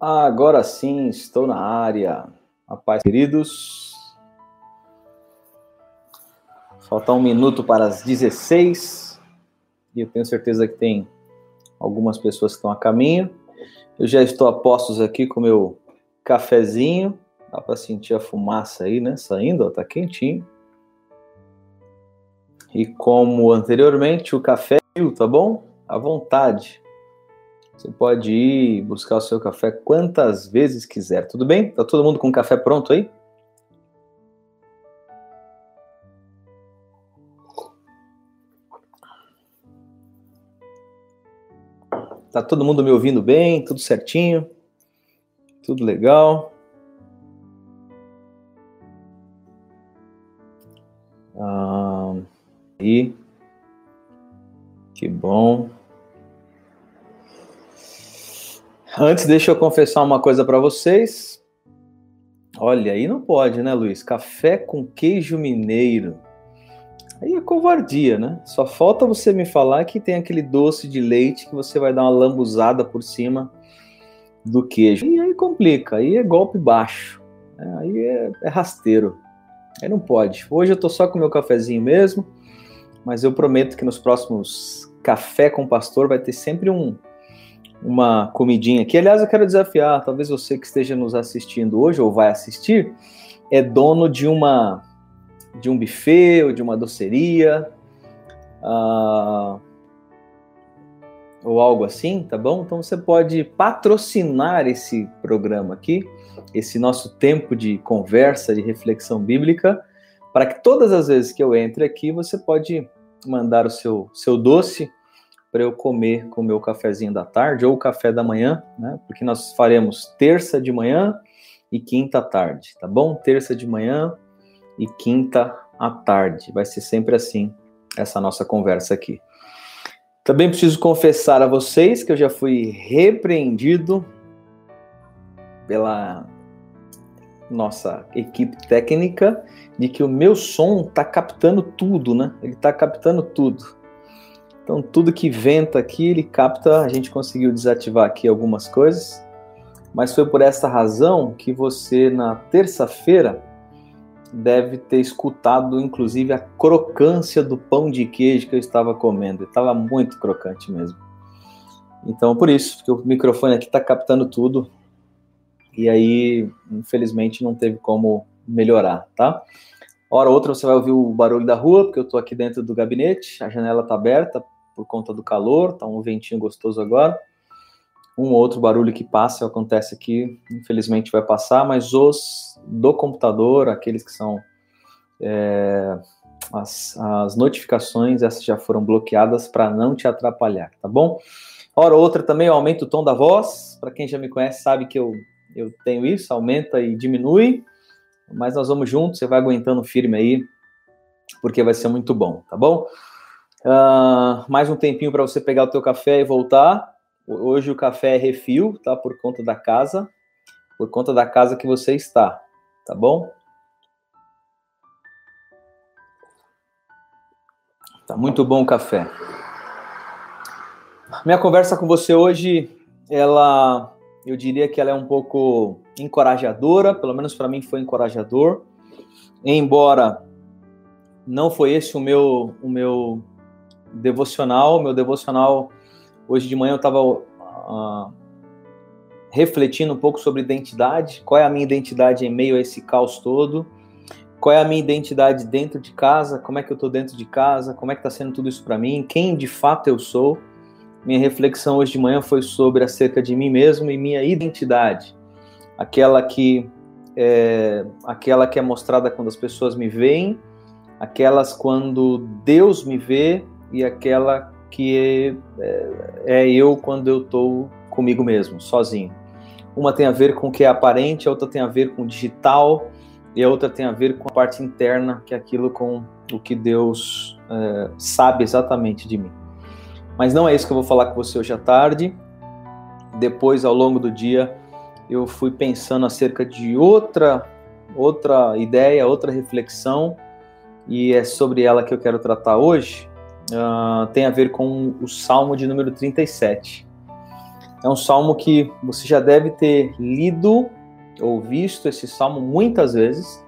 Agora sim, estou na área. A paz, queridos. Falta um minuto para as 16. E eu tenho certeza que tem algumas pessoas que estão a caminho. Eu já estou a postos aqui com meu cafezinho. Dá para sentir a fumaça aí, né? Saindo, ó, tá quentinho. E como anteriormente, o café, tá bom? À vontade. Você pode ir buscar o seu café quantas vezes quiser, tudo bem? Tá todo mundo com o café pronto aí? Tá todo mundo me ouvindo bem? Tudo certinho? Tudo legal? Ah, aí. Que bom. Antes, deixa eu confessar uma coisa para vocês. Olha, aí não pode, né, Luiz? Café com queijo mineiro. Aí é covardia, né? Só falta você me falar que tem aquele doce de leite que você vai dar uma lambuzada por cima do queijo. E aí complica, aí é golpe baixo. Né? Aí é, é rasteiro. Aí não pode. Hoje eu tô só com meu cafezinho mesmo, mas eu prometo que nos próximos Café com Pastor vai ter sempre um, uma comidinha aqui. Aliás, eu quero desafiar, talvez você que esteja nos assistindo hoje ou vai assistir, é dono de uma de um buffet ou de uma doceria, uh, ou algo assim, tá bom? Então você pode patrocinar esse programa aqui, esse nosso tempo de conversa, de reflexão bíblica, para que todas as vezes que eu entre aqui, você pode mandar o seu, seu doce para eu comer com o meu cafezinho da tarde ou café da manhã, né? Porque nós faremos terça de manhã e quinta tarde, tá bom? Terça de manhã e quinta à tarde. Vai ser sempre assim essa nossa conversa aqui. Também preciso confessar a vocês que eu já fui repreendido pela nossa equipe técnica de que o meu som está captando tudo, né? Ele está captando tudo. Então, tudo que venta aqui, ele capta. A gente conseguiu desativar aqui algumas coisas, mas foi por essa razão que você, na terça-feira, deve ter escutado, inclusive, a crocância do pão de queijo que eu estava comendo. Estava muito crocante mesmo. Então, por isso, porque o microfone aqui está captando tudo. E aí, infelizmente, não teve como melhorar, tá? Hora ou outra você vai ouvir o barulho da rua, porque eu estou aqui dentro do gabinete, a janela está aberta por conta do calor, tá um ventinho gostoso agora. Um ou outro barulho que passa acontece aqui, infelizmente vai passar, mas os do computador, aqueles que são é, as, as notificações, essas já foram bloqueadas para não te atrapalhar, tá bom? Hora ou outra também eu aumento o tom da voz, para quem já me conhece sabe que eu, eu tenho isso, aumenta e diminui, mas nós vamos juntos, você vai aguentando firme aí, porque vai ser muito bom, tá bom? Uh, mais um tempinho para você pegar o teu café e voltar. Hoje o café é refil, tá? Por conta da casa, por conta da casa que você está, tá bom? Tá muito bom o café. Minha conversa com você hoje, ela, eu diria que ela é um pouco encorajadora, pelo menos para mim foi encorajador. Embora não foi esse o meu, o meu devocional. Meu devocional, hoje de manhã eu estava uh, ah, refletindo um pouco sobre identidade. Qual é a minha identidade em meio a esse caos todo? Qual é a minha identidade dentro de casa? Como é que eu estou dentro de casa? Como é que está sendo tudo isso para mim? Quem de fato eu sou? Minha reflexão hoje de manhã foi sobre acerca de mim mesmo e minha identidade aquela que é, aquela que é mostrada quando as pessoas me veem, aquelas quando Deus me vê e aquela que é, é eu quando eu estou comigo mesmo, sozinho. Uma tem a ver com o que é aparente, a outra tem a ver com o digital e a outra tem a ver com a parte interna, que é aquilo com o que Deus é, sabe exatamente de mim. Mas não é isso que eu vou falar com você hoje à tarde. Depois, ao longo do dia, eu fui pensando acerca de outra outra ideia, outra reflexão, e é sobre ela que eu quero tratar hoje. uh, tem a ver com o Salmo de número 37. É um salmo que você já deve ter lido ou visto esse salmo muitas vezes.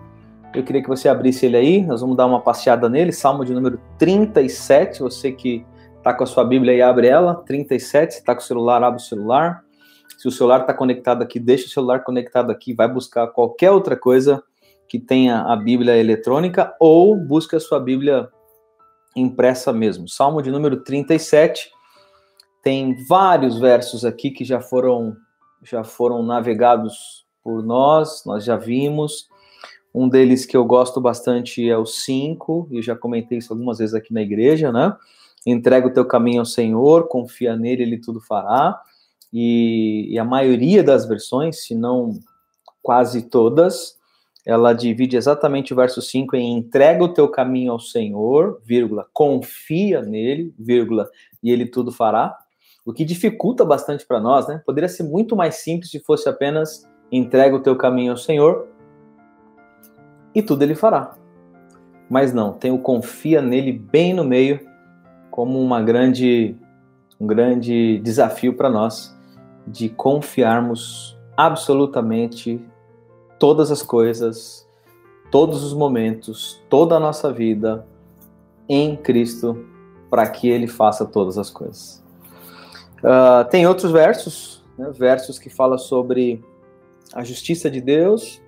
Eu queria que você abrisse ele aí, nós vamos dar uma passeada nele, salmo de número 37. Você que está com a sua Bíblia aí, abre ela, 37. Se está com o celular, abre o celular. Se o celular está conectado aqui, deixa o celular conectado aqui, vai buscar qualquer outra coisa que tenha a Bíblia eletrônica ou busca a sua Bíblia impressa mesmo. Salmo de número 37 tem vários versos aqui que já foram já foram navegados por nós, nós já vimos. Um deles que eu gosto bastante é o 5, e já comentei isso algumas vezes aqui na igreja, né? Entrega o teu caminho ao Senhor, confia nele, ele tudo fará. E, e a maioria das versões, se não quase todas, ela divide exatamente o verso 5 em entrega o teu caminho ao Senhor, vírgula, confia nele, vírgula, e ele tudo fará. O que dificulta bastante para nós, né? Poderia ser muito mais simples se fosse apenas entrega o teu caminho ao Senhor e tudo ele fará. Mas não, tem o confia nele bem no meio como uma grande um grande desafio para nós de confiarmos absolutamente todas as coisas, todos os momentos, toda a nossa vida em Cristo, para que Ele faça todas as coisas. Uh, tem outros versos, né, versos que falam sobre a justiça de Deus,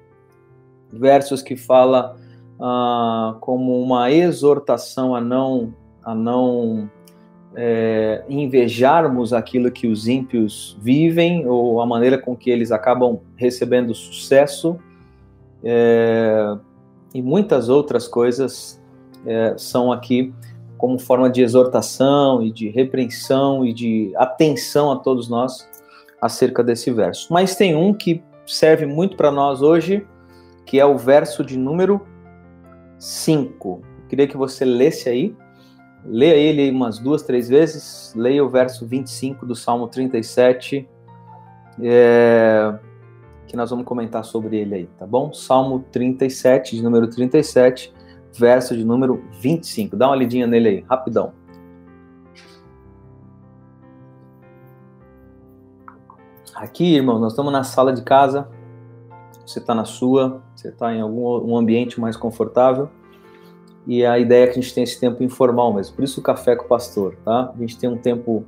versos que fala uh, como uma exortação a não a não é, invejarmos aquilo que os ímpios vivem ou a maneira com que eles acabam recebendo sucesso é, e muitas outras coisas é, são aqui como forma de exortação e de repreensão e de atenção a todos nós acerca desse verso. Mas tem um que serve muito para nós hoje, que é o verso de número 5. Queria que você lesse aí Leia ele umas duas, três vezes. Leia o verso 25 do Salmo 37, é, que nós vamos comentar sobre ele aí, tá bom? Salmo 37, de número 37, verso de número 25. Dá uma lidinha nele aí, rapidão. Aqui, irmão, nós estamos na sala de casa. Você está na sua, você está em algum um ambiente mais confortável e a ideia é que a gente tem esse tempo informal mesmo. Por isso o café com o pastor, tá? A gente tem um tempo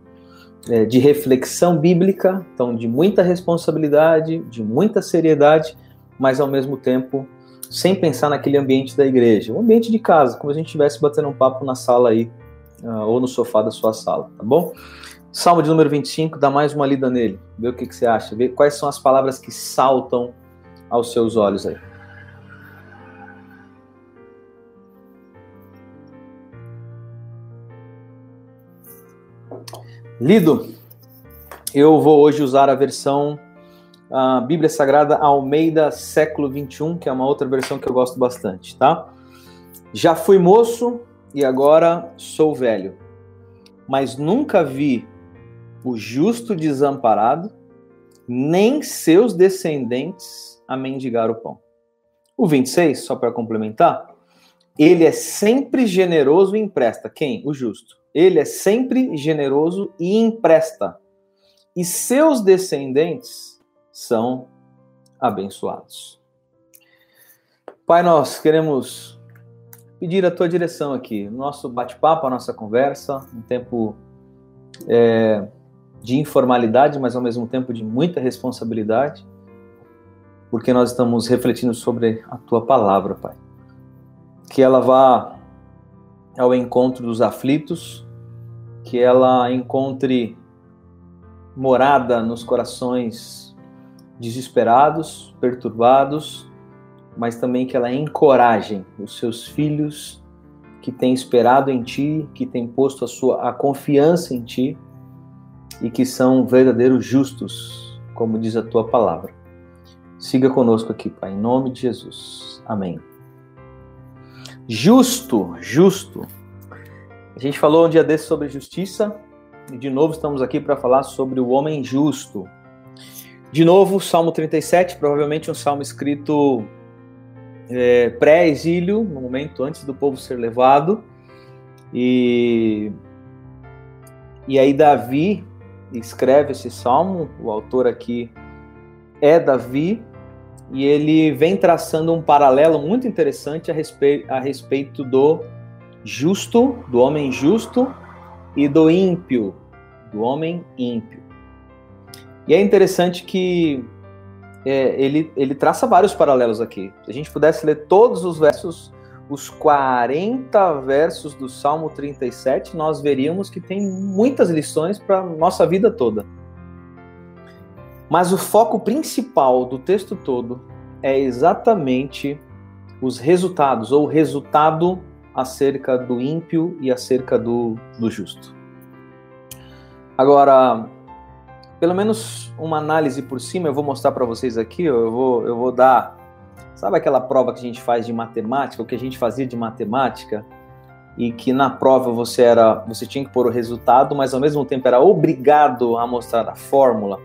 é, de reflexão bíblica, então de muita responsabilidade, de muita seriedade, mas ao mesmo tempo sem pensar naquele ambiente da igreja, o ambiente de casa, como se a gente estivesse batendo um papo na sala aí, uh, ou no sofá da sua sala, tá bom? Salmo de número 25, dá mais uma lida nele, vê o que, que você acha, vê quais são as palavras que saltam aos seus olhos aí. Lido, eu vou hoje usar a versão a Bíblia Sagrada Almeida século 21, que é uma outra versão que eu gosto bastante, tá? Já fui moço e agora sou velho, mas nunca vi o justo desamparado, nem seus descendentes a mendigar o pão. O 26, só para complementar, ele é sempre generoso e empresta. Quem? O justo. Ele é sempre generoso e empresta. E seus descendentes são abençoados. Pai, nós queremos pedir a tua direção aqui, nosso bate-papo, a nossa conversa, um tempo é, de informalidade, mas ao mesmo tempo de muita responsabilidade, porque nós estamos refletindo sobre a tua palavra, Pai. Que ela vá ao encontro dos aflitos, que ela encontre morada nos corações desesperados, perturbados, mas também que ela encoraje os seus filhos que têm esperado em ti, que têm posto a sua a confiança em ti e que são verdadeiros justos, como diz a tua palavra. Siga conosco aqui, Pai, em nome de Jesus. Amém. Justo, justo. A gente falou um dia desse sobre justiça e de novo estamos aqui para falar sobre o homem justo. De novo, Salmo 37, provavelmente um salmo escrito é, pré-exílio, no momento antes do povo ser levado. E, e aí Davi escreve esse salmo, o autor aqui é Davi, e ele vem traçando um paralelo muito interessante a a respeito do justo, do homem justo e do ímpio, do homem ímpio. E é interessante que é, ele, ele traça vários paralelos aqui. Se a gente pudesse ler todos os versos, os 40 versos do Salmo 37, nós veríamos que tem muitas lições para a nossa vida toda. Mas o foco principal do texto todo é exatamente os resultados, ou o resultado acerca do ímpio e acerca do, do justo. Agora, pelo menos uma análise por cima, eu vou mostrar para vocês aqui, eu vou, eu vou dar. Sabe aquela prova que a gente faz de matemática, o que a gente fazia de matemática? E que na prova você era, você tinha que pôr o resultado, mas ao mesmo tempo era obrigado a mostrar a fórmula.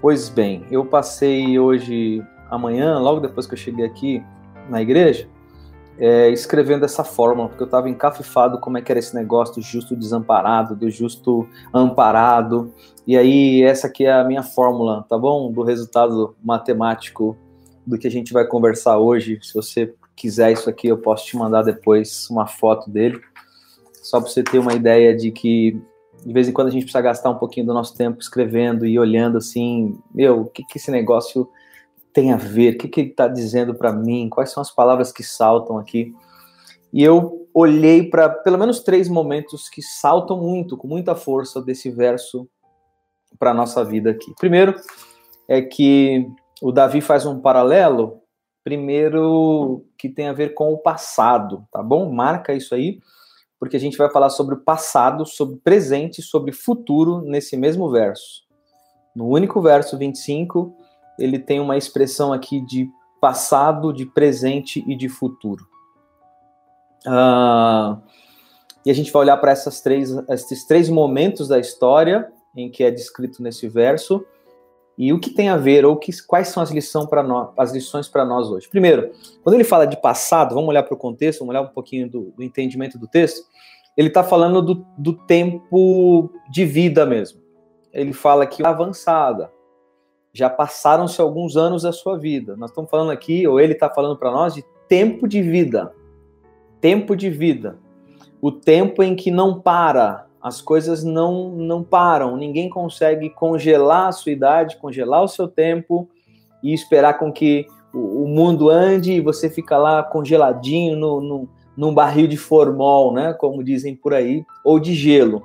Pois bem, eu passei hoje, amanhã, logo depois que eu cheguei aqui na igreja, é, escrevendo essa fórmula, porque eu estava encafifado como é que era esse negócio do justo desamparado, do justo amparado. E aí, essa aqui é a minha fórmula, tá bom? Do resultado matemático do que a gente vai conversar hoje. Se você quiser isso aqui, eu posso te mandar depois uma foto dele, só para você ter uma ideia de que de vez em quando a gente precisa gastar um pouquinho do nosso tempo escrevendo e olhando assim, meu, o que, que esse negócio tem a ver? O que, que ele está dizendo para mim? Quais são as palavras que saltam aqui? E eu olhei para pelo menos três momentos que saltam muito, com muita força desse verso para a nossa vida aqui. Primeiro é que o Davi faz um paralelo, primeiro que tem a ver com o passado, tá bom? Marca isso aí, porque a gente vai falar sobre o passado, sobre presente, sobre futuro nesse mesmo verso. No único verso 25, ele tem uma expressão aqui de passado, de presente e de futuro. Uh, e a gente vai olhar para essas três, esses três momentos da história em que é descrito nesse verso e o que tem a ver ou que, quais são as, lição nós, as lições para nós hoje. Primeiro, quando ele fala de passado, vamos olhar para o contexto, vamos olhar um pouquinho do, do entendimento do texto. Ele está falando do, do tempo de vida mesmo. Ele fala que avançada, já passaram-se alguns anos da sua vida. Nós estamos falando aqui, ou ele está falando para nós, de tempo de vida. Tempo de vida. O tempo em que não para, as coisas não, não param, ninguém consegue congelar a sua idade, congelar o seu tempo e esperar com que o, o mundo ande e você fica lá congeladinho no, no, num barril de formol, né, como dizem por aí, ou de gelo.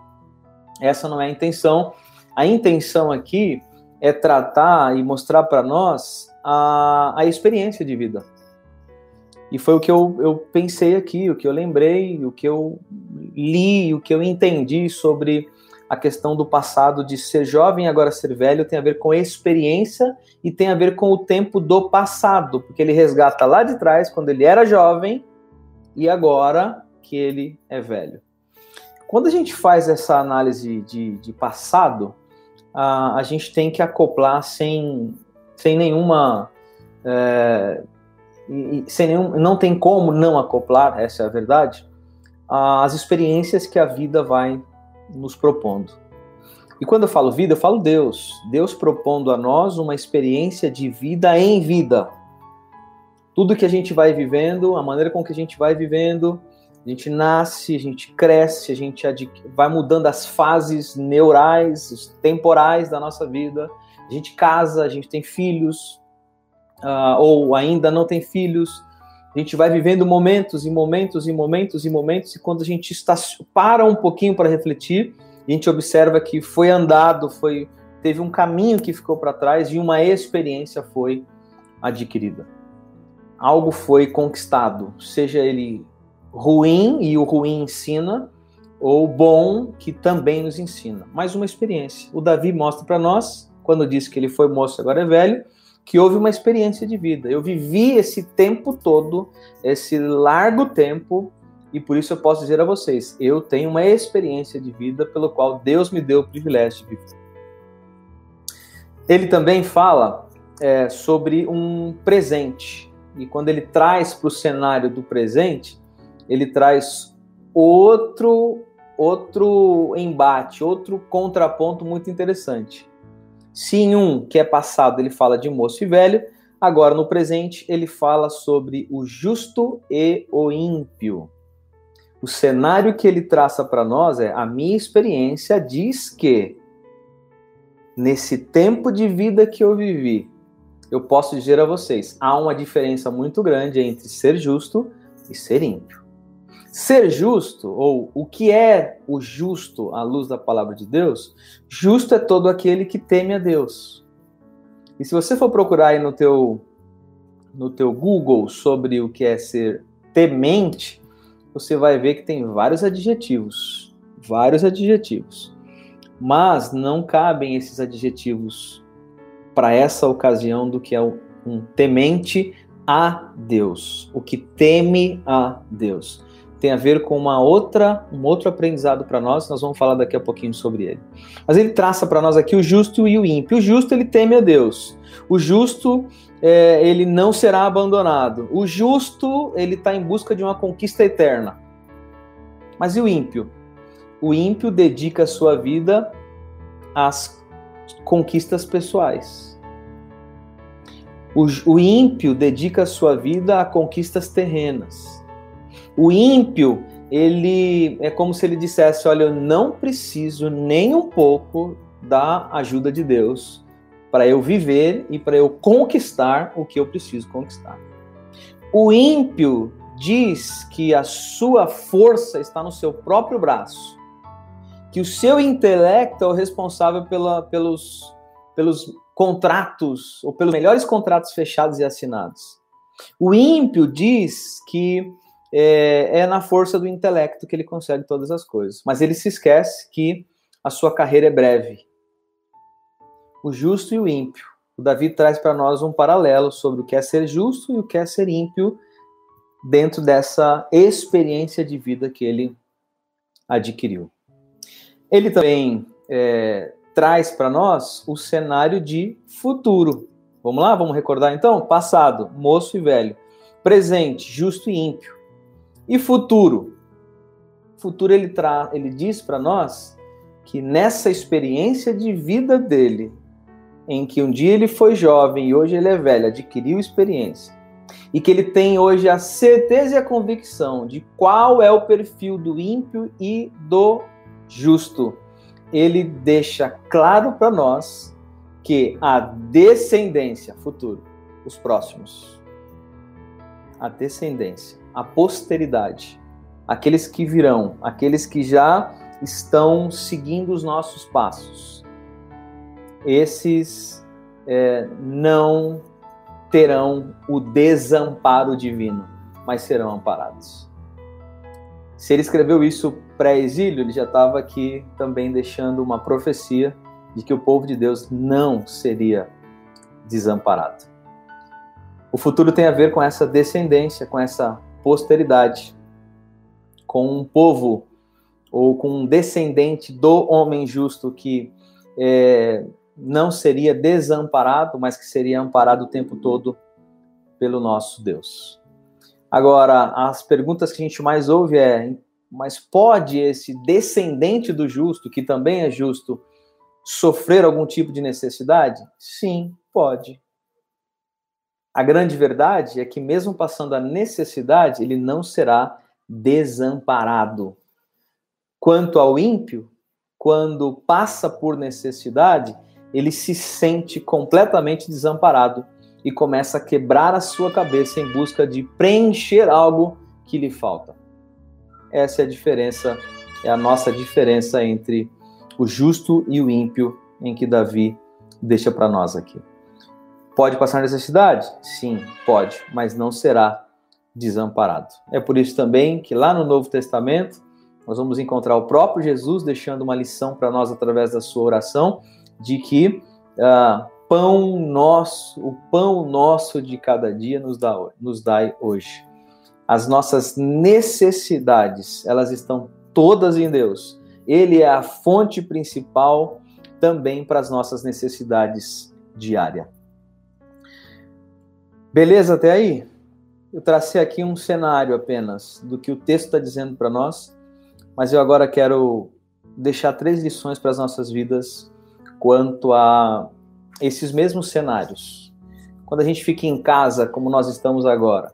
Essa não é a intenção. A intenção aqui é tratar e mostrar para nós a, a experiência de vida. E foi o que eu, eu pensei aqui, o que eu lembrei, o que eu li, o que eu entendi sobre a questão do passado de ser jovem e agora ser velho tem a ver com experiência e tem a ver com o tempo do passado, porque ele resgata lá de trás, quando ele era jovem e agora que ele é velho. Quando a gente faz essa análise de, de passado, a, a gente tem que acoplar sem, sem nenhuma. É, sem nenhum, não tem como não acoplar, essa é a verdade, as experiências que a vida vai nos propondo. E quando eu falo vida, eu falo Deus. Deus propondo a nós uma experiência de vida em vida. Tudo que a gente vai vivendo, a maneira com que a gente vai vivendo, a gente nasce, a gente cresce, a gente vai mudando as fases neurais, os temporais da nossa vida. A gente casa, a gente tem filhos, uh, ou ainda não tem filhos. A gente vai vivendo momentos e momentos e momentos e momentos, e quando a gente está, para um pouquinho para refletir, a gente observa que foi andado, foi teve um caminho que ficou para trás e uma experiência foi adquirida. Algo foi conquistado, seja ele ruim e o ruim ensina, ou bom que também nos ensina. Mais uma experiência. O Davi mostra para nós, quando disse que ele foi moço agora é velho, que houve uma experiência de vida. Eu vivi esse tempo todo, esse largo tempo, e por isso eu posso dizer a vocês, eu tenho uma experiência de vida pelo qual Deus me deu o privilégio de viver. Ele também fala é, sobre um presente, e quando ele traz para o cenário do presente, ele traz outro outro embate, outro contraponto muito interessante. Se em um que é passado ele fala de moço e velho, agora no presente ele fala sobre o justo e o ímpio. O cenário que ele traça para nós é: a minha experiência diz que nesse tempo de vida que eu vivi, eu posso dizer a vocês, há uma diferença muito grande entre ser justo e ser ímpio. Ser justo, ou o que é o justo à luz da palavra de Deus, justo é todo aquele que teme a Deus. E se você for procurar aí no teu, no teu Google sobre o que é ser temente, você vai ver que tem vários adjetivos, vários adjetivos. Mas não cabem esses adjetivos para essa ocasião do que é um temente a Deus, o que teme a Deus tem a ver com uma outra, um outro aprendizado para nós, nós vamos falar daqui a pouquinho sobre ele. Mas ele traça para nós aqui o justo e o ímpio. O justo, ele teme a Deus. O justo, é, ele não será abandonado. O justo, ele está em busca de uma conquista eterna. Mas e o ímpio? O ímpio dedica a sua vida às conquistas pessoais. O, o ímpio dedica a sua vida a conquistas terrenas. O ímpio, ele é como se ele dissesse: Olha, eu não preciso nem um pouco da ajuda de Deus para eu viver e para eu conquistar o que eu preciso conquistar. O ímpio diz que a sua força está no seu próprio braço, que o seu intelecto é o responsável pela, pelos, pelos contratos, ou pelos melhores contratos fechados e assinados. O ímpio diz que é, é, na força do intelecto que ele consegue todas as coisas. Mas ele se esquece que a sua carreira é breve. O justo e o ímpio. O Davi traz para nós um paralelo sobre o que é ser justo e o que é ser ímpio dentro dessa experiência de vida que ele adquiriu. Ele também é, traz para nós o cenário de futuro. Vamos lá? Vamos recordar então? Passado, moço e velho. Presente, justo e ímpio. E futuro? Futuro ele, tra ele diz para nós que nessa experiência de vida dele, em que um dia ele foi jovem e hoje ele é velho, adquiriu experiência, e que ele tem hoje a certeza e a convicção de qual é o perfil do ímpio e do justo, ele deixa claro para nós que a descendência, futuro, os próximos, a descendência, a posteridade, aqueles que virão, aqueles que já estão seguindo os nossos passos. Esses é, não terão o desamparo divino, mas serão amparados. Se ele escreveu isso pré-exílio, ele já estava aqui também deixando uma profecia de que o povo de Deus não seria desamparado. O futuro tem a ver com essa descendência, com essa posteridade, com um povo ou com um descendente do homem justo que é, não seria desamparado, mas que seria amparado o tempo todo pelo nosso Deus. Agora, as perguntas que a gente mais ouve é: mas pode esse descendente do justo, que também é justo, sofrer algum tipo de necessidade? Sim, pode. A grande verdade é que, mesmo passando a necessidade, ele não será desamparado. Quanto ao ímpio, quando passa por necessidade, ele se sente completamente desamparado e começa a quebrar a sua cabeça em busca de preencher algo que lhe falta. Essa é a diferença, é a nossa diferença entre o justo e o ímpio, em que Davi deixa para nós aqui. Pode passar necessidade? Sim, pode, mas não será desamparado. É por isso também que lá no Novo Testamento nós vamos encontrar o próprio Jesus deixando uma lição para nós através da sua oração de que uh, pão nosso, o pão nosso de cada dia nos dá nos dai hoje. As nossas necessidades, elas estão todas em Deus. Ele é a fonte principal também para as nossas necessidades diárias. Beleza até aí? Eu tracei aqui um cenário apenas do que o texto está dizendo para nós Mas eu agora quero deixar três lições para as nossas vidas quanto a esses mesmos cenários. Quando a gente fica em casa, como nós estamos agora,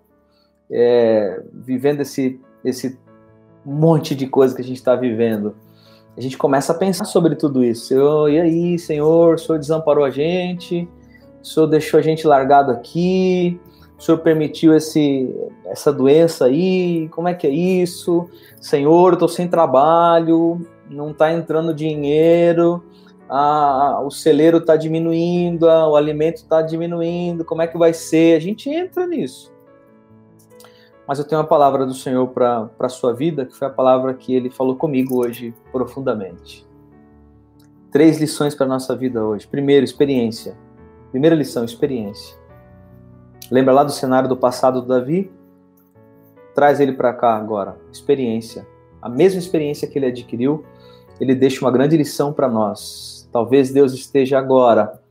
é, vivendo esse, esse monte de coisa que a gente está vivendo, a gente começa a pensar sobre tudo isso. Eu, e aí, Senhor, o Senhor desamparou a gente, o Senhor deixou a gente largado aqui, o Senhor permitiu esse, essa doença aí, como é que é isso? Senhor, estou sem trabalho, não está entrando dinheiro, a, o celeiro está diminuindo, a, o alimento está diminuindo, como é que vai ser? A gente entra nisso. Mas eu tenho uma palavra do Senhor para a sua vida, que foi a palavra que ele falou comigo hoje profundamente. Três lições para a nossa vida hoje. Primeiro, experiência. Primeira lição, experiência. Lembra lá do cenário do passado do Davi? Traz ele para cá agora. Experiência. A mesma experiência que ele adquiriu, ele deixa uma grande lição para nós. Talvez Deus esteja agora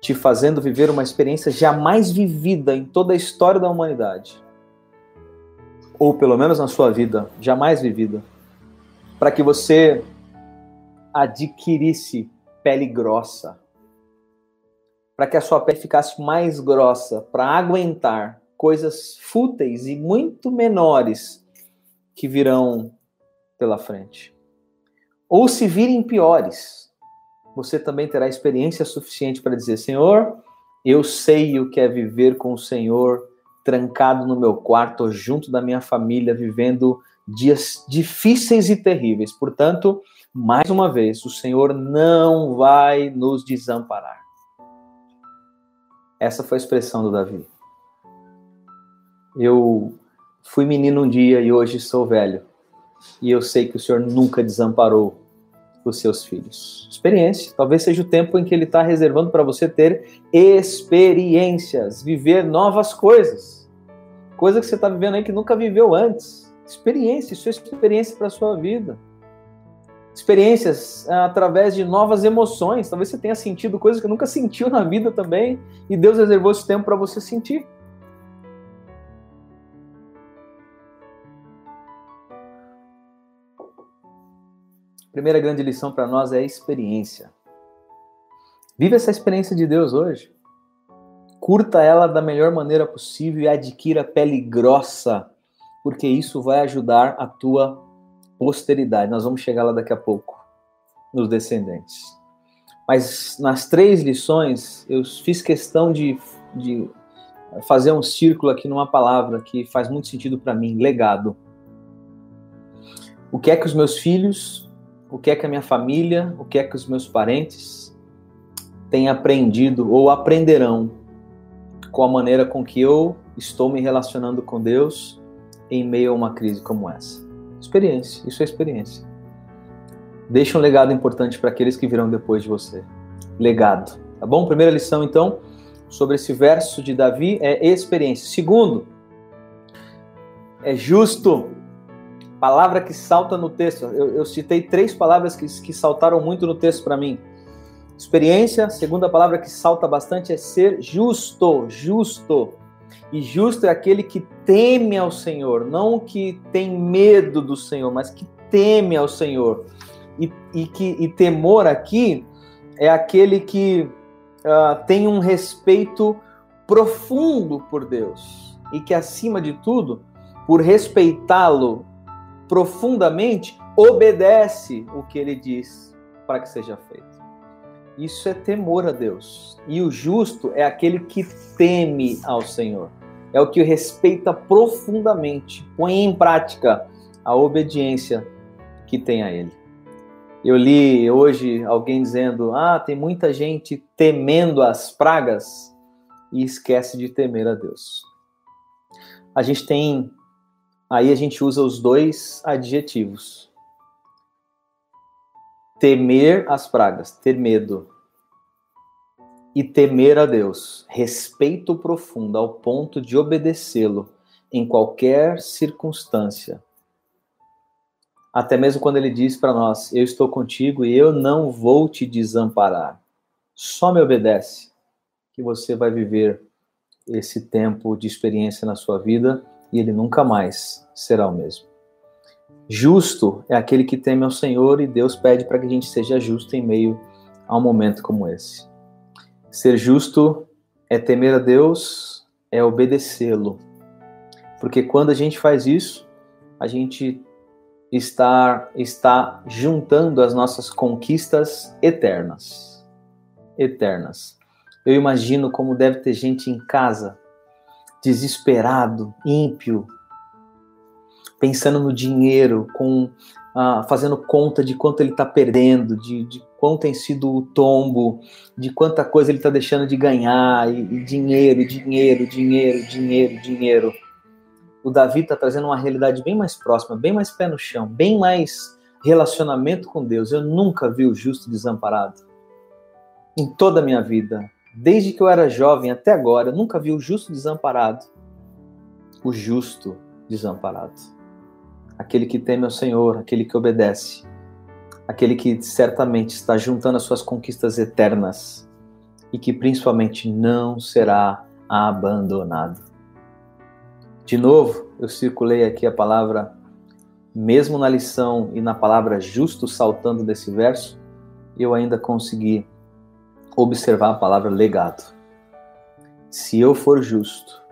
te fazendo viver uma experiência jamais vivida em toda a história da humanidade ou pelo menos na sua vida, jamais vivida, para que você adquirisse pele grossa, para que a sua pele ficasse mais grossa, para aguentar coisas fúteis e muito menores que virão pela frente. Ou se virem piores, você também terá experiência suficiente para dizer: Senhor, eu sei o que é viver com o Senhor trancado no meu quarto, junto da minha família, vivendo dias difíceis e terríveis. Portanto, mais uma vez, o Senhor não vai nos desamparar. Essa foi a expressão do Davi. Eu fui menino um dia e hoje sou velho. E eu sei que o Senhor nunca desamparou os seus filhos. Experiência. Talvez seja o tempo em que Ele está reservando para você ter experiências, viver novas coisas. Coisa que você está vivendo aí que nunca viveu antes. Experiência, isso é experiência para a sua vida. Experiências ah, através de novas emoções. Talvez você tenha sentido coisas que nunca sentiu na vida também. E Deus reservou esse tempo para você sentir. primeira grande lição para nós é a experiência. Vive essa experiência de Deus hoje. Curta ela da melhor maneira possível e adquira pele grossa, porque isso vai ajudar a tua posteridade. Nós vamos chegar lá daqui a pouco, nos descendentes. Mas nas três lições, eu fiz questão de, de fazer um círculo aqui numa palavra que faz muito sentido para mim: legado. O que é que os meus filhos o que é que a minha família, o que é que os meus parentes têm aprendido ou aprenderão com a maneira com que eu estou me relacionando com Deus em meio a uma crise como essa. Experiência, isso é experiência. Deixa um legado importante para aqueles que virão depois de você. Legado, tá bom? Primeira lição, então, sobre esse verso de Davi é experiência. Segundo, é justo Palavra que salta no texto. Eu, eu citei três palavras que, que saltaram muito no texto para mim. Experiência, segunda palavra que salta bastante é ser justo, justo. E justo é aquele que teme ao Senhor, não que tem medo do Senhor, mas que teme ao Senhor. E, e que e temor aqui é aquele que uh, tem um respeito profundo por Deus e que, acima de tudo, por respeitá-lo, profundamente, obedece o que ele diz para que seja feito. Isso é temor a Deus. E o justo é aquele que teme ao Senhor. É o que respeita profundamente, põe em prática a obediência que tem a Ele. Eu li hoje alguém dizendo: ah, tem muita gente temendo as pragas e esquece de temer a Deus. A gente tem Aí a gente usa os dois adjetivos. Temer as pragas, ter medo. E temer a Deus, respeito profundo ao ponto de obedecê-lo em qualquer circunstância. Até mesmo quando ele diz para nós: Eu estou contigo e eu não vou te desamparar. Só me obedece, que você vai viver esse tempo de experiência na sua vida e ele nunca mais será o mesmo. Justo é aquele que teme ao Senhor e Deus pede para que a gente seja justo em meio a um momento como esse. Ser justo é temer a Deus, é obedecê-lo. Porque quando a gente faz isso, a gente está, está juntando as nossas conquistas eternas. Eternas. Eu imagino como deve ter gente em casa, desesperado, ímpio, pensando no dinheiro, com ah, fazendo conta de quanto ele está perdendo, de, de quanto tem sido o tombo, de quanta coisa ele está deixando de ganhar, e, e dinheiro, dinheiro, dinheiro, dinheiro, dinheiro. O Davi está trazendo uma realidade bem mais próxima, bem mais pé no chão, bem mais relacionamento com Deus. Eu nunca vi o justo desamparado. Em toda a minha vida, desde que eu era jovem até agora, eu nunca vi o justo desamparado. O justo desamparado. Aquele que teme ao Senhor, aquele que obedece aquele que certamente está juntando as suas conquistas eternas e que principalmente não será abandonado. De novo, eu circulei aqui a palavra, mesmo na lição e na palavra justo saltando desse verso, eu ainda consegui observar a palavra legado. Se eu for justo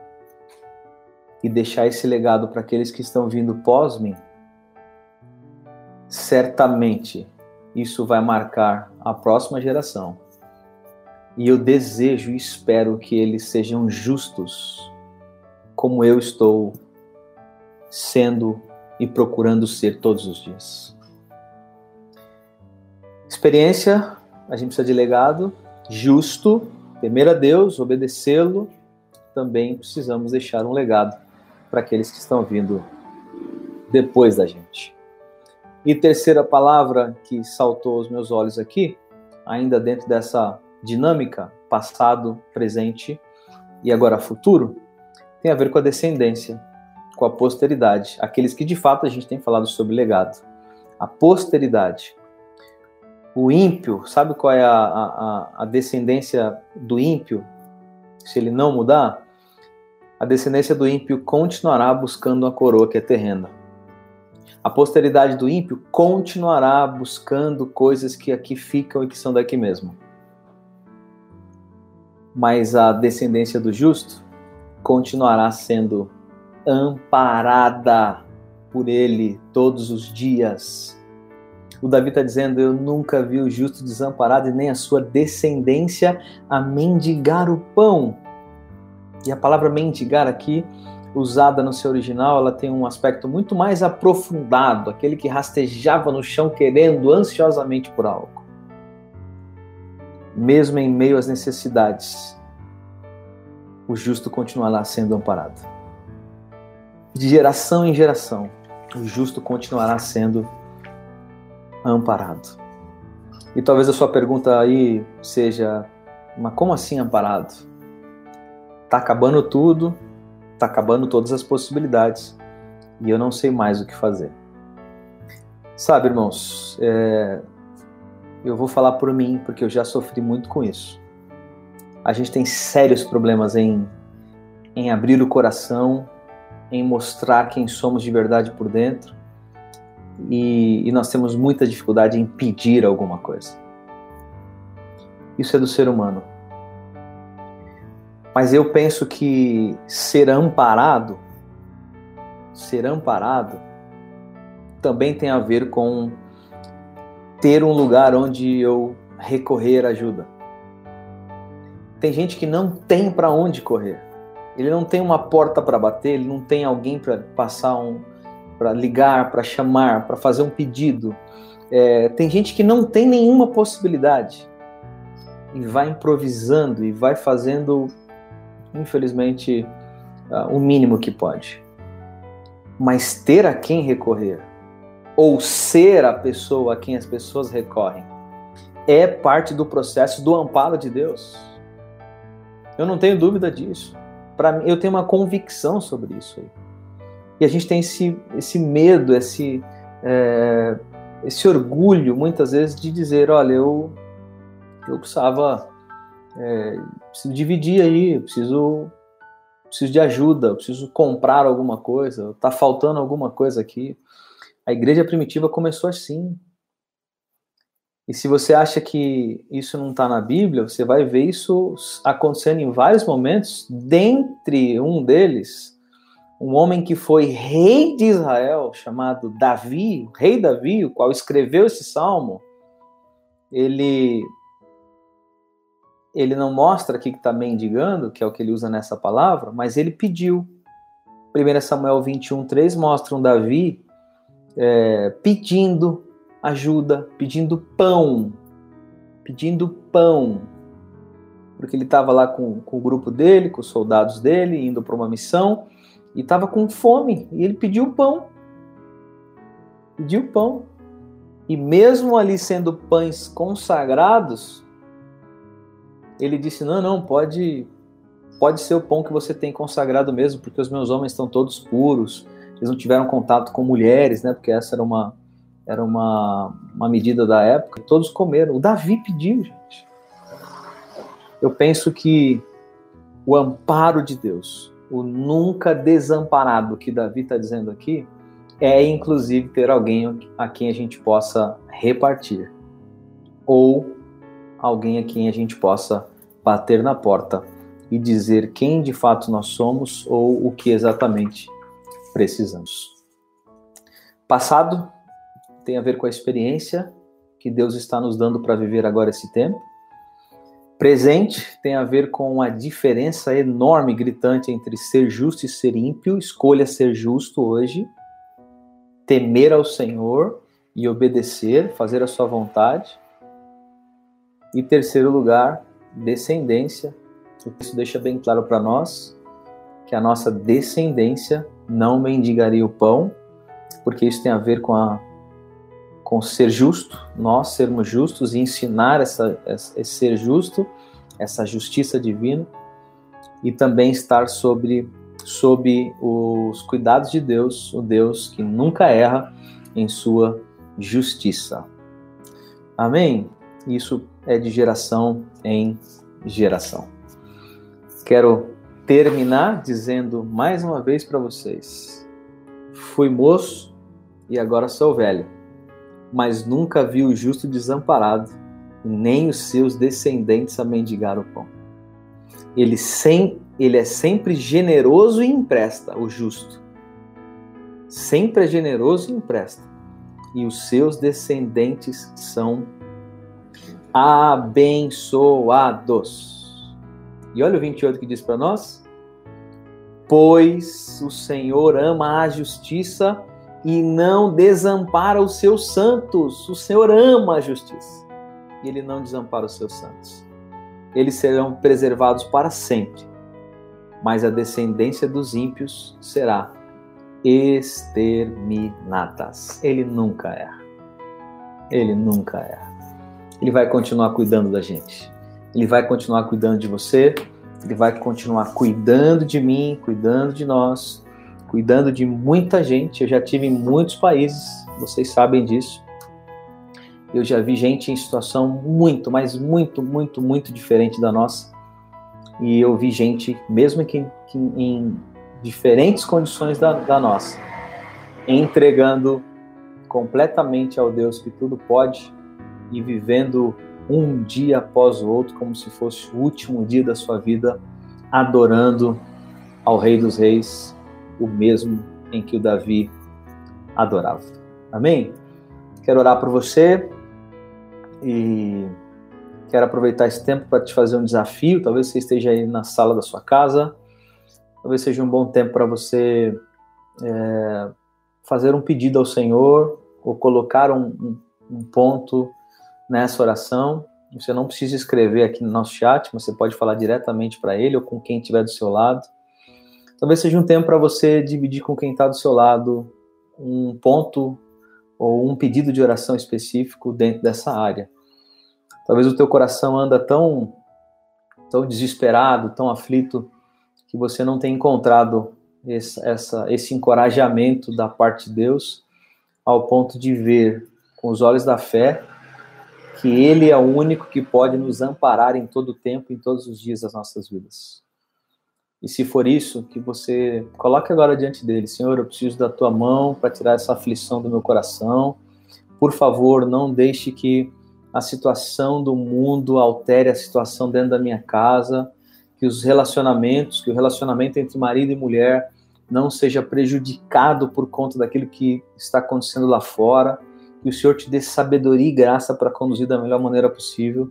e deixar esse legado para aqueles que estão vindo pós mim, certamente isso vai marcar a próxima geração. E eu desejo e espero que eles sejam justos, como eu estou sendo e procurando ser todos os dias. Experiência, a gente precisa de legado, justo, temer a Deus, obedecê-lo, também precisamos deixar um legado para aqueles que estão vindo depois da gente. E terceira palavra que saltou aos meus olhos aqui, ainda dentro dessa dinâmica passado, presente e agora futuro, tem a ver com a descendência, com a posteridade, aqueles que de fato a gente tem falado sobre legado. A posteridade. O ímpio, sabe qual é a, a, a descendência do ímpio? Se ele não mudar, a descendência do ímpio continuará buscando a coroa que é terrena. A posteridade do ímpio continuará buscando coisas que aqui ficam e que são daqui mesmo. Mas a descendência do justo continuará sendo amparada por ele todos os dias. O Davi está dizendo: Eu nunca vi o justo desamparado e nem a sua descendência a mendigar o pão. E a palavra mendigar aqui usada no seu original, ela tem um aspecto muito mais aprofundado, aquele que rastejava no chão querendo ansiosamente por algo. Mesmo em meio às necessidades, o justo continuará sendo amparado. De geração em geração, o justo continuará sendo amparado. E talvez a sua pergunta aí seja: mas como assim amparado? Tá acabando tudo, Tá acabando todas as possibilidades e eu não sei mais o que fazer. Sabe, irmãos, é... eu vou falar por mim porque eu já sofri muito com isso. A gente tem sérios problemas em, em abrir o coração, em mostrar quem somos de verdade por dentro e, e nós temos muita dificuldade em pedir alguma coisa. Isso é do ser humano. Mas eu penso que ser amparado, ser amparado, também tem a ver com ter um lugar onde eu recorrer ajuda. Tem gente que não tem para onde correr. Ele não tem uma porta para bater, ele não tem alguém para passar um, para ligar, para chamar, para fazer um pedido. É, tem gente que não tem nenhuma possibilidade e vai improvisando e vai fazendo infelizmente, uh, o mínimo que pode. Mas ter a quem recorrer, ou ser a pessoa a quem as pessoas recorrem, é parte do processo do amparo de Deus. Eu não tenho dúvida disso. Para eu tenho uma convicção sobre isso. Aí. E a gente tem esse, esse medo, esse, é, esse orgulho, muitas vezes, de dizer: olha, eu, eu precisava é, preciso dividir aí, preciso, preciso de ajuda, preciso comprar alguma coisa, está faltando alguma coisa aqui. A igreja primitiva começou assim. E se você acha que isso não está na Bíblia, você vai ver isso acontecendo em vários momentos. Dentre um deles, um homem que foi rei de Israel, chamado Davi, rei Davi, o qual escreveu esse salmo, ele ele não mostra aqui que está mendigando, que é o que ele usa nessa palavra, mas ele pediu. 1 Samuel 21, 3 mostra um Davi é, pedindo ajuda, pedindo pão, pedindo pão, porque ele estava lá com, com o grupo dele, com os soldados dele, indo para uma missão, e estava com fome, e ele pediu pão. Pediu pão. E mesmo ali sendo pães consagrados, ele disse: Não, não, pode, pode ser o pão que você tem consagrado mesmo, porque os meus homens estão todos puros, eles não tiveram contato com mulheres, né? Porque essa era uma, era uma, uma medida da época. Todos comeram. O Davi pediu, gente. Eu penso que o amparo de Deus, o nunca desamparado que Davi está dizendo aqui, é inclusive ter alguém a quem a gente possa repartir, ou alguém a quem a gente possa bater na porta e dizer quem de fato nós somos ou o que exatamente precisamos. Passado tem a ver com a experiência que Deus está nos dando para viver agora esse tempo. Presente tem a ver com a diferença enorme, gritante entre ser justo e ser ímpio. Escolha ser justo hoje, temer ao Senhor e obedecer, fazer a sua vontade. E terceiro lugar, descendência. Isso deixa bem claro para nós que a nossa descendência não mendigaria o pão, porque isso tem a ver com a com ser justo, nós sermos justos e ensinar essa, esse ser justo, essa justiça divina, e também estar sobre, sob os cuidados de Deus, o Deus que nunca erra em sua justiça. Amém? Isso é de geração em geração. Quero terminar dizendo mais uma vez para vocês: fui moço e agora sou velho mas nunca vi o justo desamparado, nem os seus descendentes a mendigar o pão. Ele, sem, ele é sempre generoso e empresta, o justo. Sempre é generoso e empresta. E os seus descendentes são abençoados. E olha o 28 que diz para nós: Pois o Senhor ama a justiça e não desampara os seus santos. O Senhor ama a justiça e ele não desampara os seus santos. Eles serão preservados para sempre, mas a descendência dos ímpios será exterminadas. Ele nunca erra. Ele nunca erra. Ele vai continuar cuidando da gente. Ele vai continuar cuidando de você. Ele vai continuar cuidando de mim, cuidando de nós cuidando de muita gente. Eu já tive em muitos países, vocês sabem disso. Eu já vi gente em situação muito, mas muito, muito, muito diferente da nossa. E eu vi gente, mesmo que, que em diferentes condições da, da nossa, entregando completamente ao Deus que tudo pode e vivendo um dia após o outro, como se fosse o último dia da sua vida, adorando ao Rei dos Reis, o mesmo em que o Davi adorava. Amém? Quero orar por você e quero aproveitar esse tempo para te fazer um desafio. Talvez você esteja aí na sala da sua casa, talvez seja um bom tempo para você é, fazer um pedido ao Senhor ou colocar um, um, um ponto nessa oração. Você não precisa escrever aqui no nosso chat, mas você pode falar diretamente para ele ou com quem estiver do seu lado. Talvez seja um tempo para você dividir com quem está do seu lado um ponto ou um pedido de oração específico dentro dessa área. Talvez o teu coração anda tão tão desesperado, tão aflito que você não tenha encontrado esse, essa, esse encorajamento da parte de Deus ao ponto de ver com os olhos da fé que Ele é o único que pode nos amparar em todo o tempo, em todos os dias das nossas vidas. E se for isso, que você coloque agora diante dele, Senhor, eu preciso da tua mão para tirar essa aflição do meu coração. Por favor, não deixe que a situação do mundo altere a situação dentro da minha casa, que os relacionamentos, que o relacionamento entre marido e mulher não seja prejudicado por conta daquilo que está acontecendo lá fora, que o Senhor te dê sabedoria e graça para conduzir da melhor maneira possível,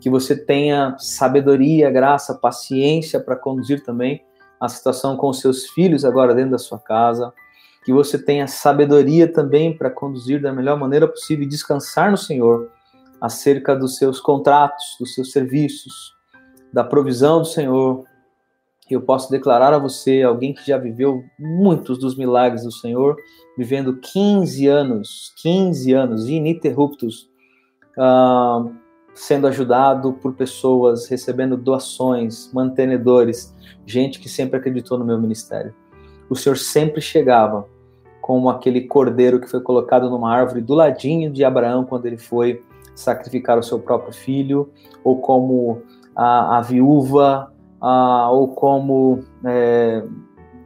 que você tenha sabedoria, graça, paciência para conduzir também a situação com os seus filhos agora dentro da sua casa, que você tenha sabedoria também para conduzir da melhor maneira possível e descansar no Senhor acerca dos seus contratos, dos seus serviços, da provisão do Senhor, eu posso declarar a você, alguém que já viveu muitos dos milagres do Senhor, vivendo 15 anos, 15 anos ininterruptos, uh, sendo ajudado por pessoas, recebendo doações, mantenedores, gente que sempre acreditou no meu ministério. O Senhor sempre chegava como aquele cordeiro que foi colocado numa árvore do ladinho de Abraão quando ele foi sacrificar o seu próprio filho, ou como a, a viúva ah, ou como é,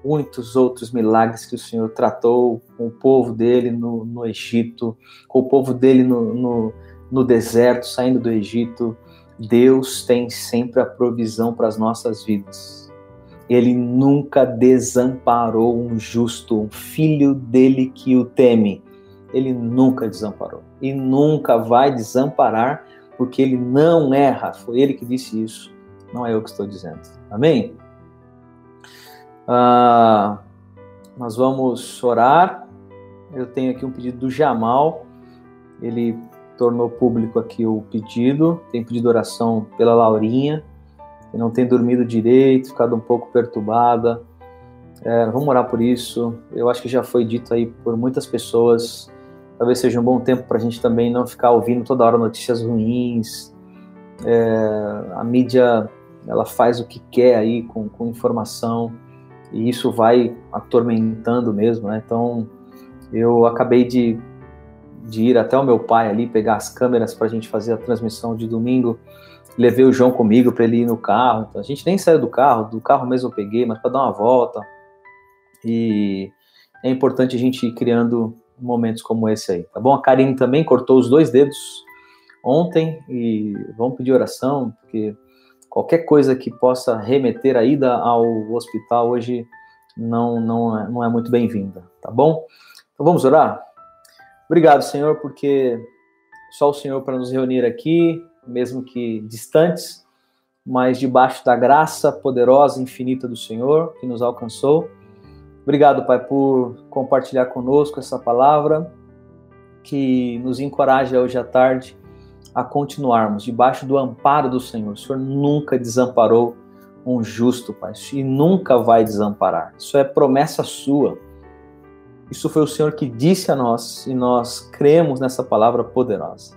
muitos outros milagres que o Senhor tratou com o povo dele no, no Egito, com o povo dele no, no, no deserto, saindo do Egito. Deus tem sempre a provisão para as nossas vidas. Ele nunca desamparou um justo, um filho dele que o teme. Ele nunca desamparou e nunca vai desamparar, porque ele não erra. Foi ele que disse isso não é eu que estou dizendo. Amém? Ah, nós vamos orar. Eu tenho aqui um pedido do Jamal. Ele tornou público aqui o pedido. Tem pedido oração pela Laurinha, que não tem dormido direito, ficado um pouco perturbada. É, vamos orar por isso. Eu acho que já foi dito aí por muitas pessoas. Talvez seja um bom tempo para a gente também não ficar ouvindo toda hora notícias ruins. É, a mídia ela faz o que quer aí com, com informação e isso vai atormentando mesmo, né? Então, eu acabei de, de ir até o meu pai ali, pegar as câmeras para a gente fazer a transmissão de domingo. Levei o João comigo para ele ir no carro. Então, a gente nem saiu do carro, do carro mesmo eu peguei, mas para dar uma volta. E é importante a gente ir criando momentos como esse aí, tá bom? A Karine também cortou os dois dedos ontem e vamos pedir oração, porque qualquer coisa que possa remeter a ida ao hospital hoje não, não, é, não é muito bem-vinda, tá bom? Então vamos orar? Obrigado, Senhor, porque só o Senhor para nos reunir aqui, mesmo que distantes, mas debaixo da graça poderosa e infinita do Senhor que nos alcançou. Obrigado, Pai, por compartilhar conosco essa palavra que nos encoraja hoje à tarde a continuarmos debaixo do amparo do Senhor. O Senhor nunca desamparou um justo, Pai, e nunca vai desamparar. Isso é promessa sua. Isso foi o Senhor que disse a nós e nós cremos nessa palavra poderosa.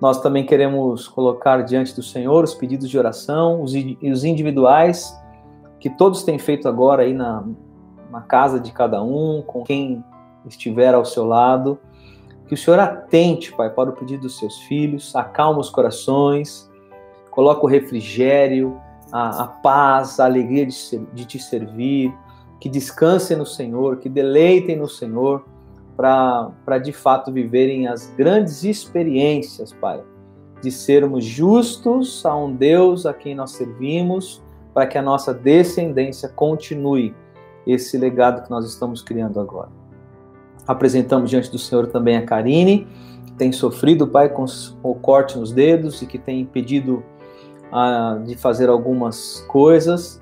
Nós também queremos colocar diante do Senhor os pedidos de oração, os, os individuais, que todos têm feito agora aí na, na casa de cada um, com quem estiver ao seu lado. Que o Senhor atente, Pai, para o pedido dos seus filhos, acalma os corações, coloca o refrigério, a, a paz, a alegria de, ser, de te servir, que descansem no Senhor, que deleitem no Senhor, para de fato viverem as grandes experiências, Pai, de sermos justos a um Deus a quem nós servimos, para que a nossa descendência continue esse legado que nós estamos criando agora. Apresentamos diante do Senhor também a Karine, que tem sofrido, Pai, com o corte nos dedos e que tem impedido ah, de fazer algumas coisas,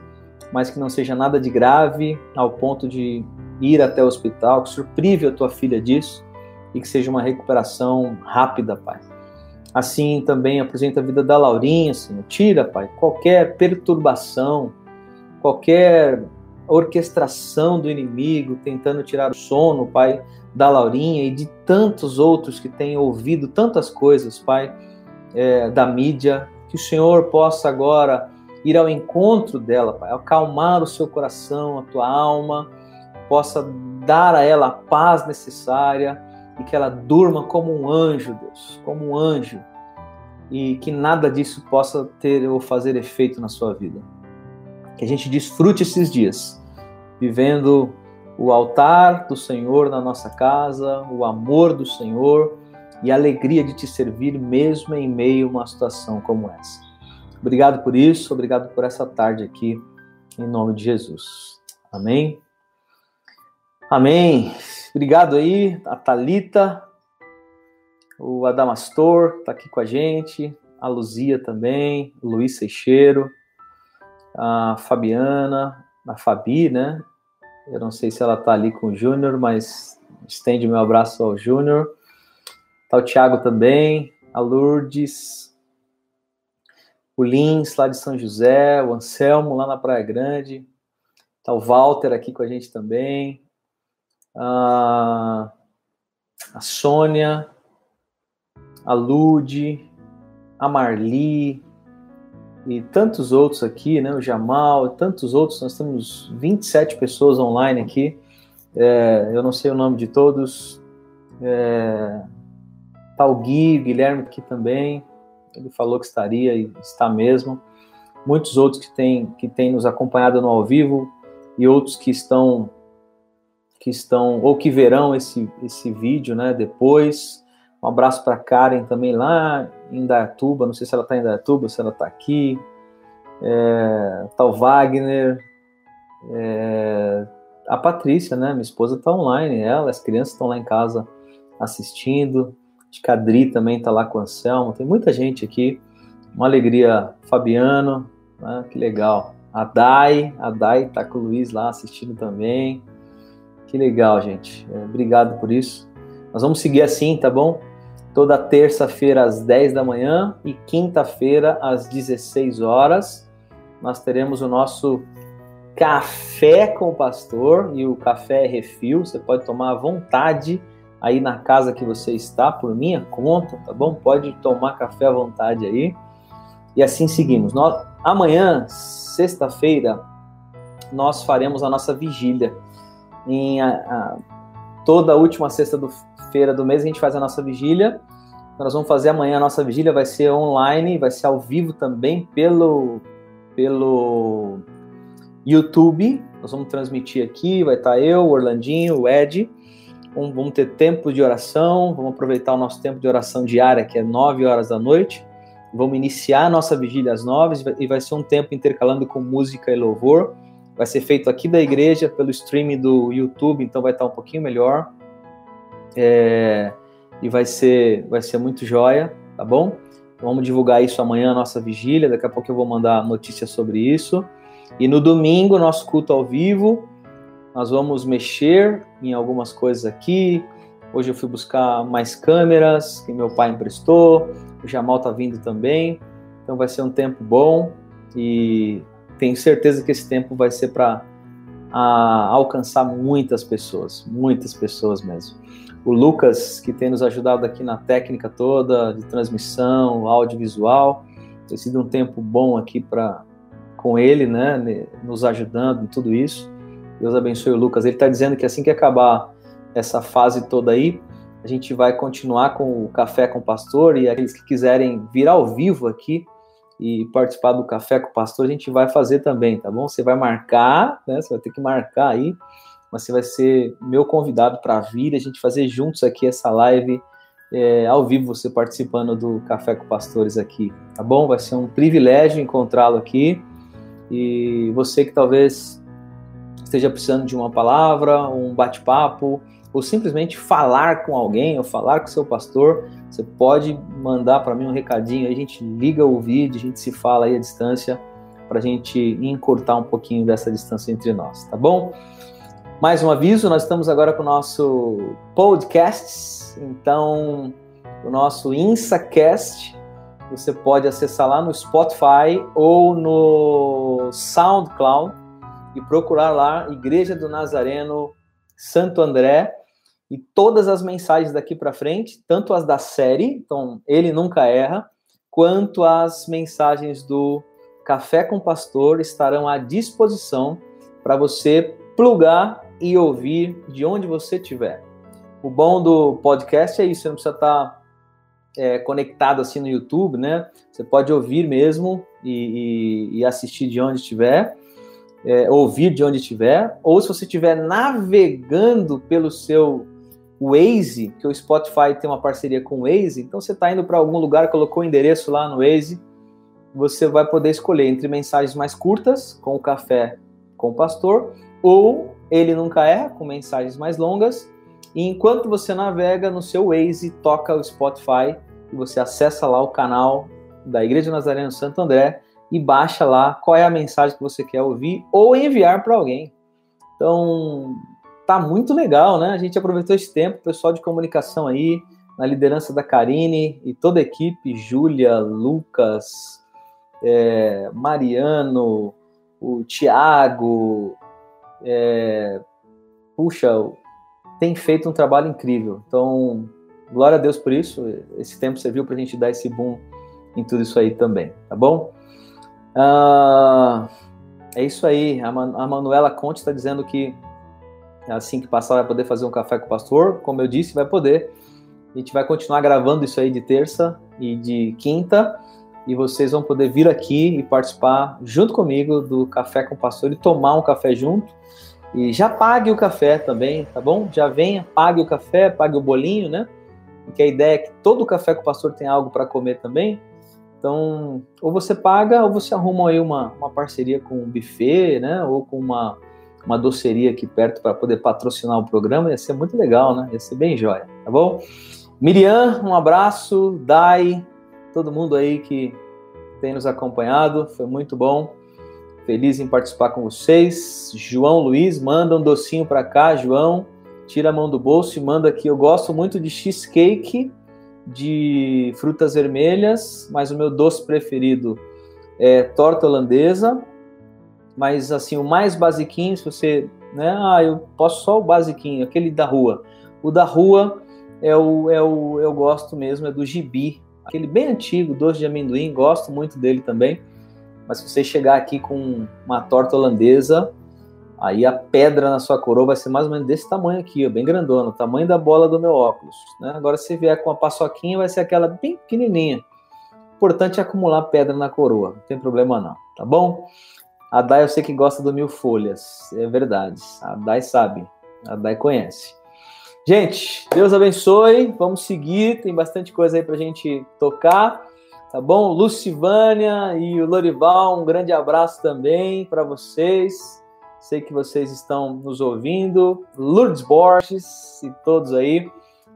mas que não seja nada de grave ao ponto de ir até o hospital, que surprive a tua filha disso e que seja uma recuperação rápida, Pai. Assim também apresenta a vida da Laurinha, Senhor. Tira, Pai, qualquer perturbação, qualquer orquestração do inimigo, tentando tirar o sono, Pai, da Laurinha e de tantos outros que têm ouvido tantas coisas, Pai, é, da mídia, que o Senhor possa agora ir ao encontro dela, Pai, acalmar o seu coração, a tua alma, possa dar a ela a paz necessária e que ela durma como um anjo, Deus, como um anjo, e que nada disso possa ter ou fazer efeito na sua vida. Que a gente desfrute esses dias, vivendo o altar do Senhor na nossa casa, o amor do Senhor e a alegria de te servir mesmo em meio a uma situação como essa. Obrigado por isso, obrigado por essa tarde aqui, em nome de Jesus. Amém. Amém. Obrigado aí, a Talita, o Adamastor está aqui com a gente, a Luzia também, o Luiz Seixeiro, a Fabiana, a Fabi, né? Eu não sei se ela está ali com o Júnior, mas estende meu abraço ao Júnior. Tá o Thiago também, a Lourdes, o Lins lá de São José, o Anselmo lá na Praia Grande, tá o Walter aqui com a gente também, a, a Sônia, a Lude, a Marli e tantos outros aqui, né? O Jamal, tantos outros. Nós temos 27 pessoas online aqui. É, eu não sei o nome de todos. É, tá o Gui, o Guilherme aqui também. Ele falou que estaria e está mesmo. Muitos outros que têm que têm nos acompanhado no ao vivo e outros que estão que estão ou que verão esse esse vídeo, né? Depois. Um abraço para Karen também lá em Dayatuba. Não sei se ela está em Dayatuba, se ela está aqui. É, tá o Wagner. É, a Patrícia, né? Minha esposa está online. Ela, as crianças estão lá em casa assistindo. Acho que a também está lá com o Anselmo. Tem muita gente aqui. Uma alegria. Fabiano, né? que legal. A Dai, a Dai está com o Luiz lá assistindo também. Que legal, gente. É, obrigado por isso. Nós vamos seguir assim, tá bom? Toda terça-feira às 10 da manhã e quinta-feira às 16 horas. Nós teremos o nosso café com o pastor e o café é refil. Você pode tomar à vontade aí na casa que você está, por minha conta, tá bom? Pode tomar café à vontade aí. E assim seguimos. Nós, amanhã, sexta-feira, nós faremos a nossa vigília. Em a, a, toda a última sexta do, feira do mês a gente faz a nossa vigília. Nós vamos fazer amanhã a nossa vigília, vai ser online, vai ser ao vivo também pelo, pelo YouTube. Nós vamos transmitir aqui, vai estar eu, o Orlandinho, o Ed. Vamos, ter tempo de oração, vamos aproveitar o nosso tempo de oração diária, que é 9 horas da noite. Vamos iniciar a nossa vigília às 9 e vai ser um tempo intercalando com música e louvor. Vai ser feito aqui da igreja, pelo stream do YouTube, então vai estar um pouquinho melhor. É, e vai ser, vai ser muito joia, tá bom? Vamos divulgar isso amanhã, nossa vigília. Daqui a pouco eu vou mandar notícias sobre isso. E no domingo, nosso culto ao vivo, nós vamos mexer em algumas coisas aqui. Hoje eu fui buscar mais câmeras que meu pai emprestou. O Jamal tá vindo também. Então vai ser um tempo bom e tenho certeza que esse tempo vai ser para alcançar muitas pessoas, muitas pessoas mesmo o Lucas, que tem nos ajudado aqui na técnica toda de transmissão, audiovisual. Tem sido um tempo bom aqui para com ele, né, nos ajudando em tudo isso. Deus abençoe o Lucas. Ele está dizendo que assim que acabar essa fase toda aí, a gente vai continuar com o Café com o Pastor e aqueles que quiserem vir ao vivo aqui e participar do Café com o Pastor, a gente vai fazer também, tá bom? Você vai marcar, né? Você vai ter que marcar aí você vai ser meu convidado para vir a gente fazer juntos aqui essa live é, ao vivo, você participando do Café com Pastores aqui, tá bom? Vai ser um privilégio encontrá-lo aqui e você que talvez esteja precisando de uma palavra, um bate-papo, ou simplesmente falar com alguém, ou falar com seu pastor, você pode mandar para mim um recadinho, a gente liga o vídeo, a gente se fala aí à distância, para a gente encurtar um pouquinho dessa distância entre nós, tá bom? Mais um aviso, nós estamos agora com o nosso podcast, então o nosso InsaCast, você pode acessar lá no Spotify ou no SoundCloud e procurar lá Igreja do Nazareno Santo André e todas as mensagens daqui para frente, tanto as da série, então ele nunca erra, quanto as mensagens do Café com Pastor estarão à disposição para você plugar e ouvir de onde você estiver. O bom do podcast é isso, você não precisa estar é, conectado assim no YouTube, né? Você pode ouvir mesmo e, e, e assistir de onde estiver. é, ouvir de onde estiver, ou se você estiver navegando pelo seu Waze, que o Spotify tem uma parceria com o Waze, então você está indo para algum lugar, colocou o endereço lá no Waze, você vai poder escolher entre mensagens mais curtas, com o café com o pastor, ou ele nunca é, com mensagens mais longas, e enquanto você navega no seu Waze, toca o Spotify e você acessa lá o canal da Igreja Nazareno Santo André e baixa lá qual é a mensagem que você quer ouvir ou enviar para alguém. Então, tá muito legal, né? A gente aproveitou esse tempo, pessoal de comunicação aí, na liderança da Karine e toda a equipe, Júlia, Lucas, é, Mariano, o Tiago, é, puxa, tem feito um trabalho incrível. Então, glória a Deus por isso. Esse tempo serviu para a gente dar esse boom em tudo isso aí também, tá bom? Ah, é isso aí. A, Man a Manuela Conte está dizendo que assim que passar vai poder fazer um café com o pastor. Como eu disse, vai poder. A gente vai continuar gravando isso aí de terça e de quinta. E vocês vão poder vir aqui e participar junto comigo do café com o pastor e tomar um café junto. E já pague o café também, tá bom? Já venha, pague o café, pague o bolinho, né? Porque a ideia é que todo café com o pastor tem algo para comer também. Então, ou você paga, ou você arruma aí uma, uma parceria com um buffet, né? Ou com uma, uma doceria aqui perto para poder patrocinar o programa. Ia ser muito legal, né? Ia ser bem jóia, tá bom? Miriam, um abraço. Dai, todo mundo aí que tem nos acompanhado. Foi muito bom. Feliz em participar com vocês. João Luiz, manda um docinho para cá, João. Tira a mão do bolso e manda aqui. Eu gosto muito de cheesecake de frutas vermelhas, mas o meu doce preferido é torta holandesa. Mas assim, o mais basiquinho, se você, né, ah, eu posso só o basiquinho, aquele da rua. O da rua é o, é o eu gosto mesmo, é do gibi, aquele bem antigo, doce de amendoim, gosto muito dele também. Mas se você chegar aqui com uma torta holandesa, Aí a pedra na sua coroa vai ser mais ou menos desse tamanho aqui, ó, bem grandona, o tamanho da bola do meu óculos. Né? Agora, se vier com a paçoquinha, vai ser aquela bem pequenininha. O importante é acumular pedra na coroa, não tem problema não, tá bom? A Dai eu sei que gosta do mil folhas, é verdade. A Dai sabe, a Dai conhece. Gente, Deus abençoe, vamos seguir, tem bastante coisa aí pra gente tocar, tá bom? Lucivânia e o Lorival, um grande abraço também para vocês. Sei que vocês estão nos ouvindo. Lourdes Borges e todos aí.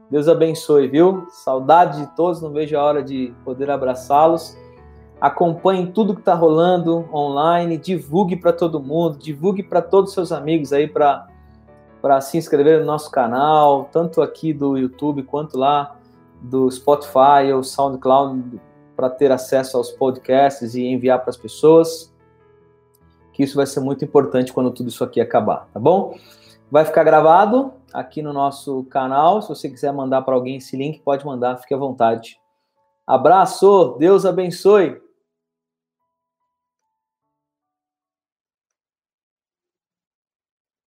Deus abençoe, viu? Saudade de todos, não vejo a hora de poder abraçá-los. Acompanhe tudo que está rolando online, divulgue para todo mundo, divulgue para todos os seus amigos aí para para se inscrever no nosso canal, tanto aqui do YouTube quanto lá do Spotify ou SoundCloud, para ter acesso aos podcasts e enviar para as pessoas que isso vai ser muito importante quando tudo isso aqui acabar, tá bom? Vai ficar gravado aqui no nosso canal. Se você quiser mandar para alguém esse link, pode mandar, fique à vontade. Abraço, Deus abençoe.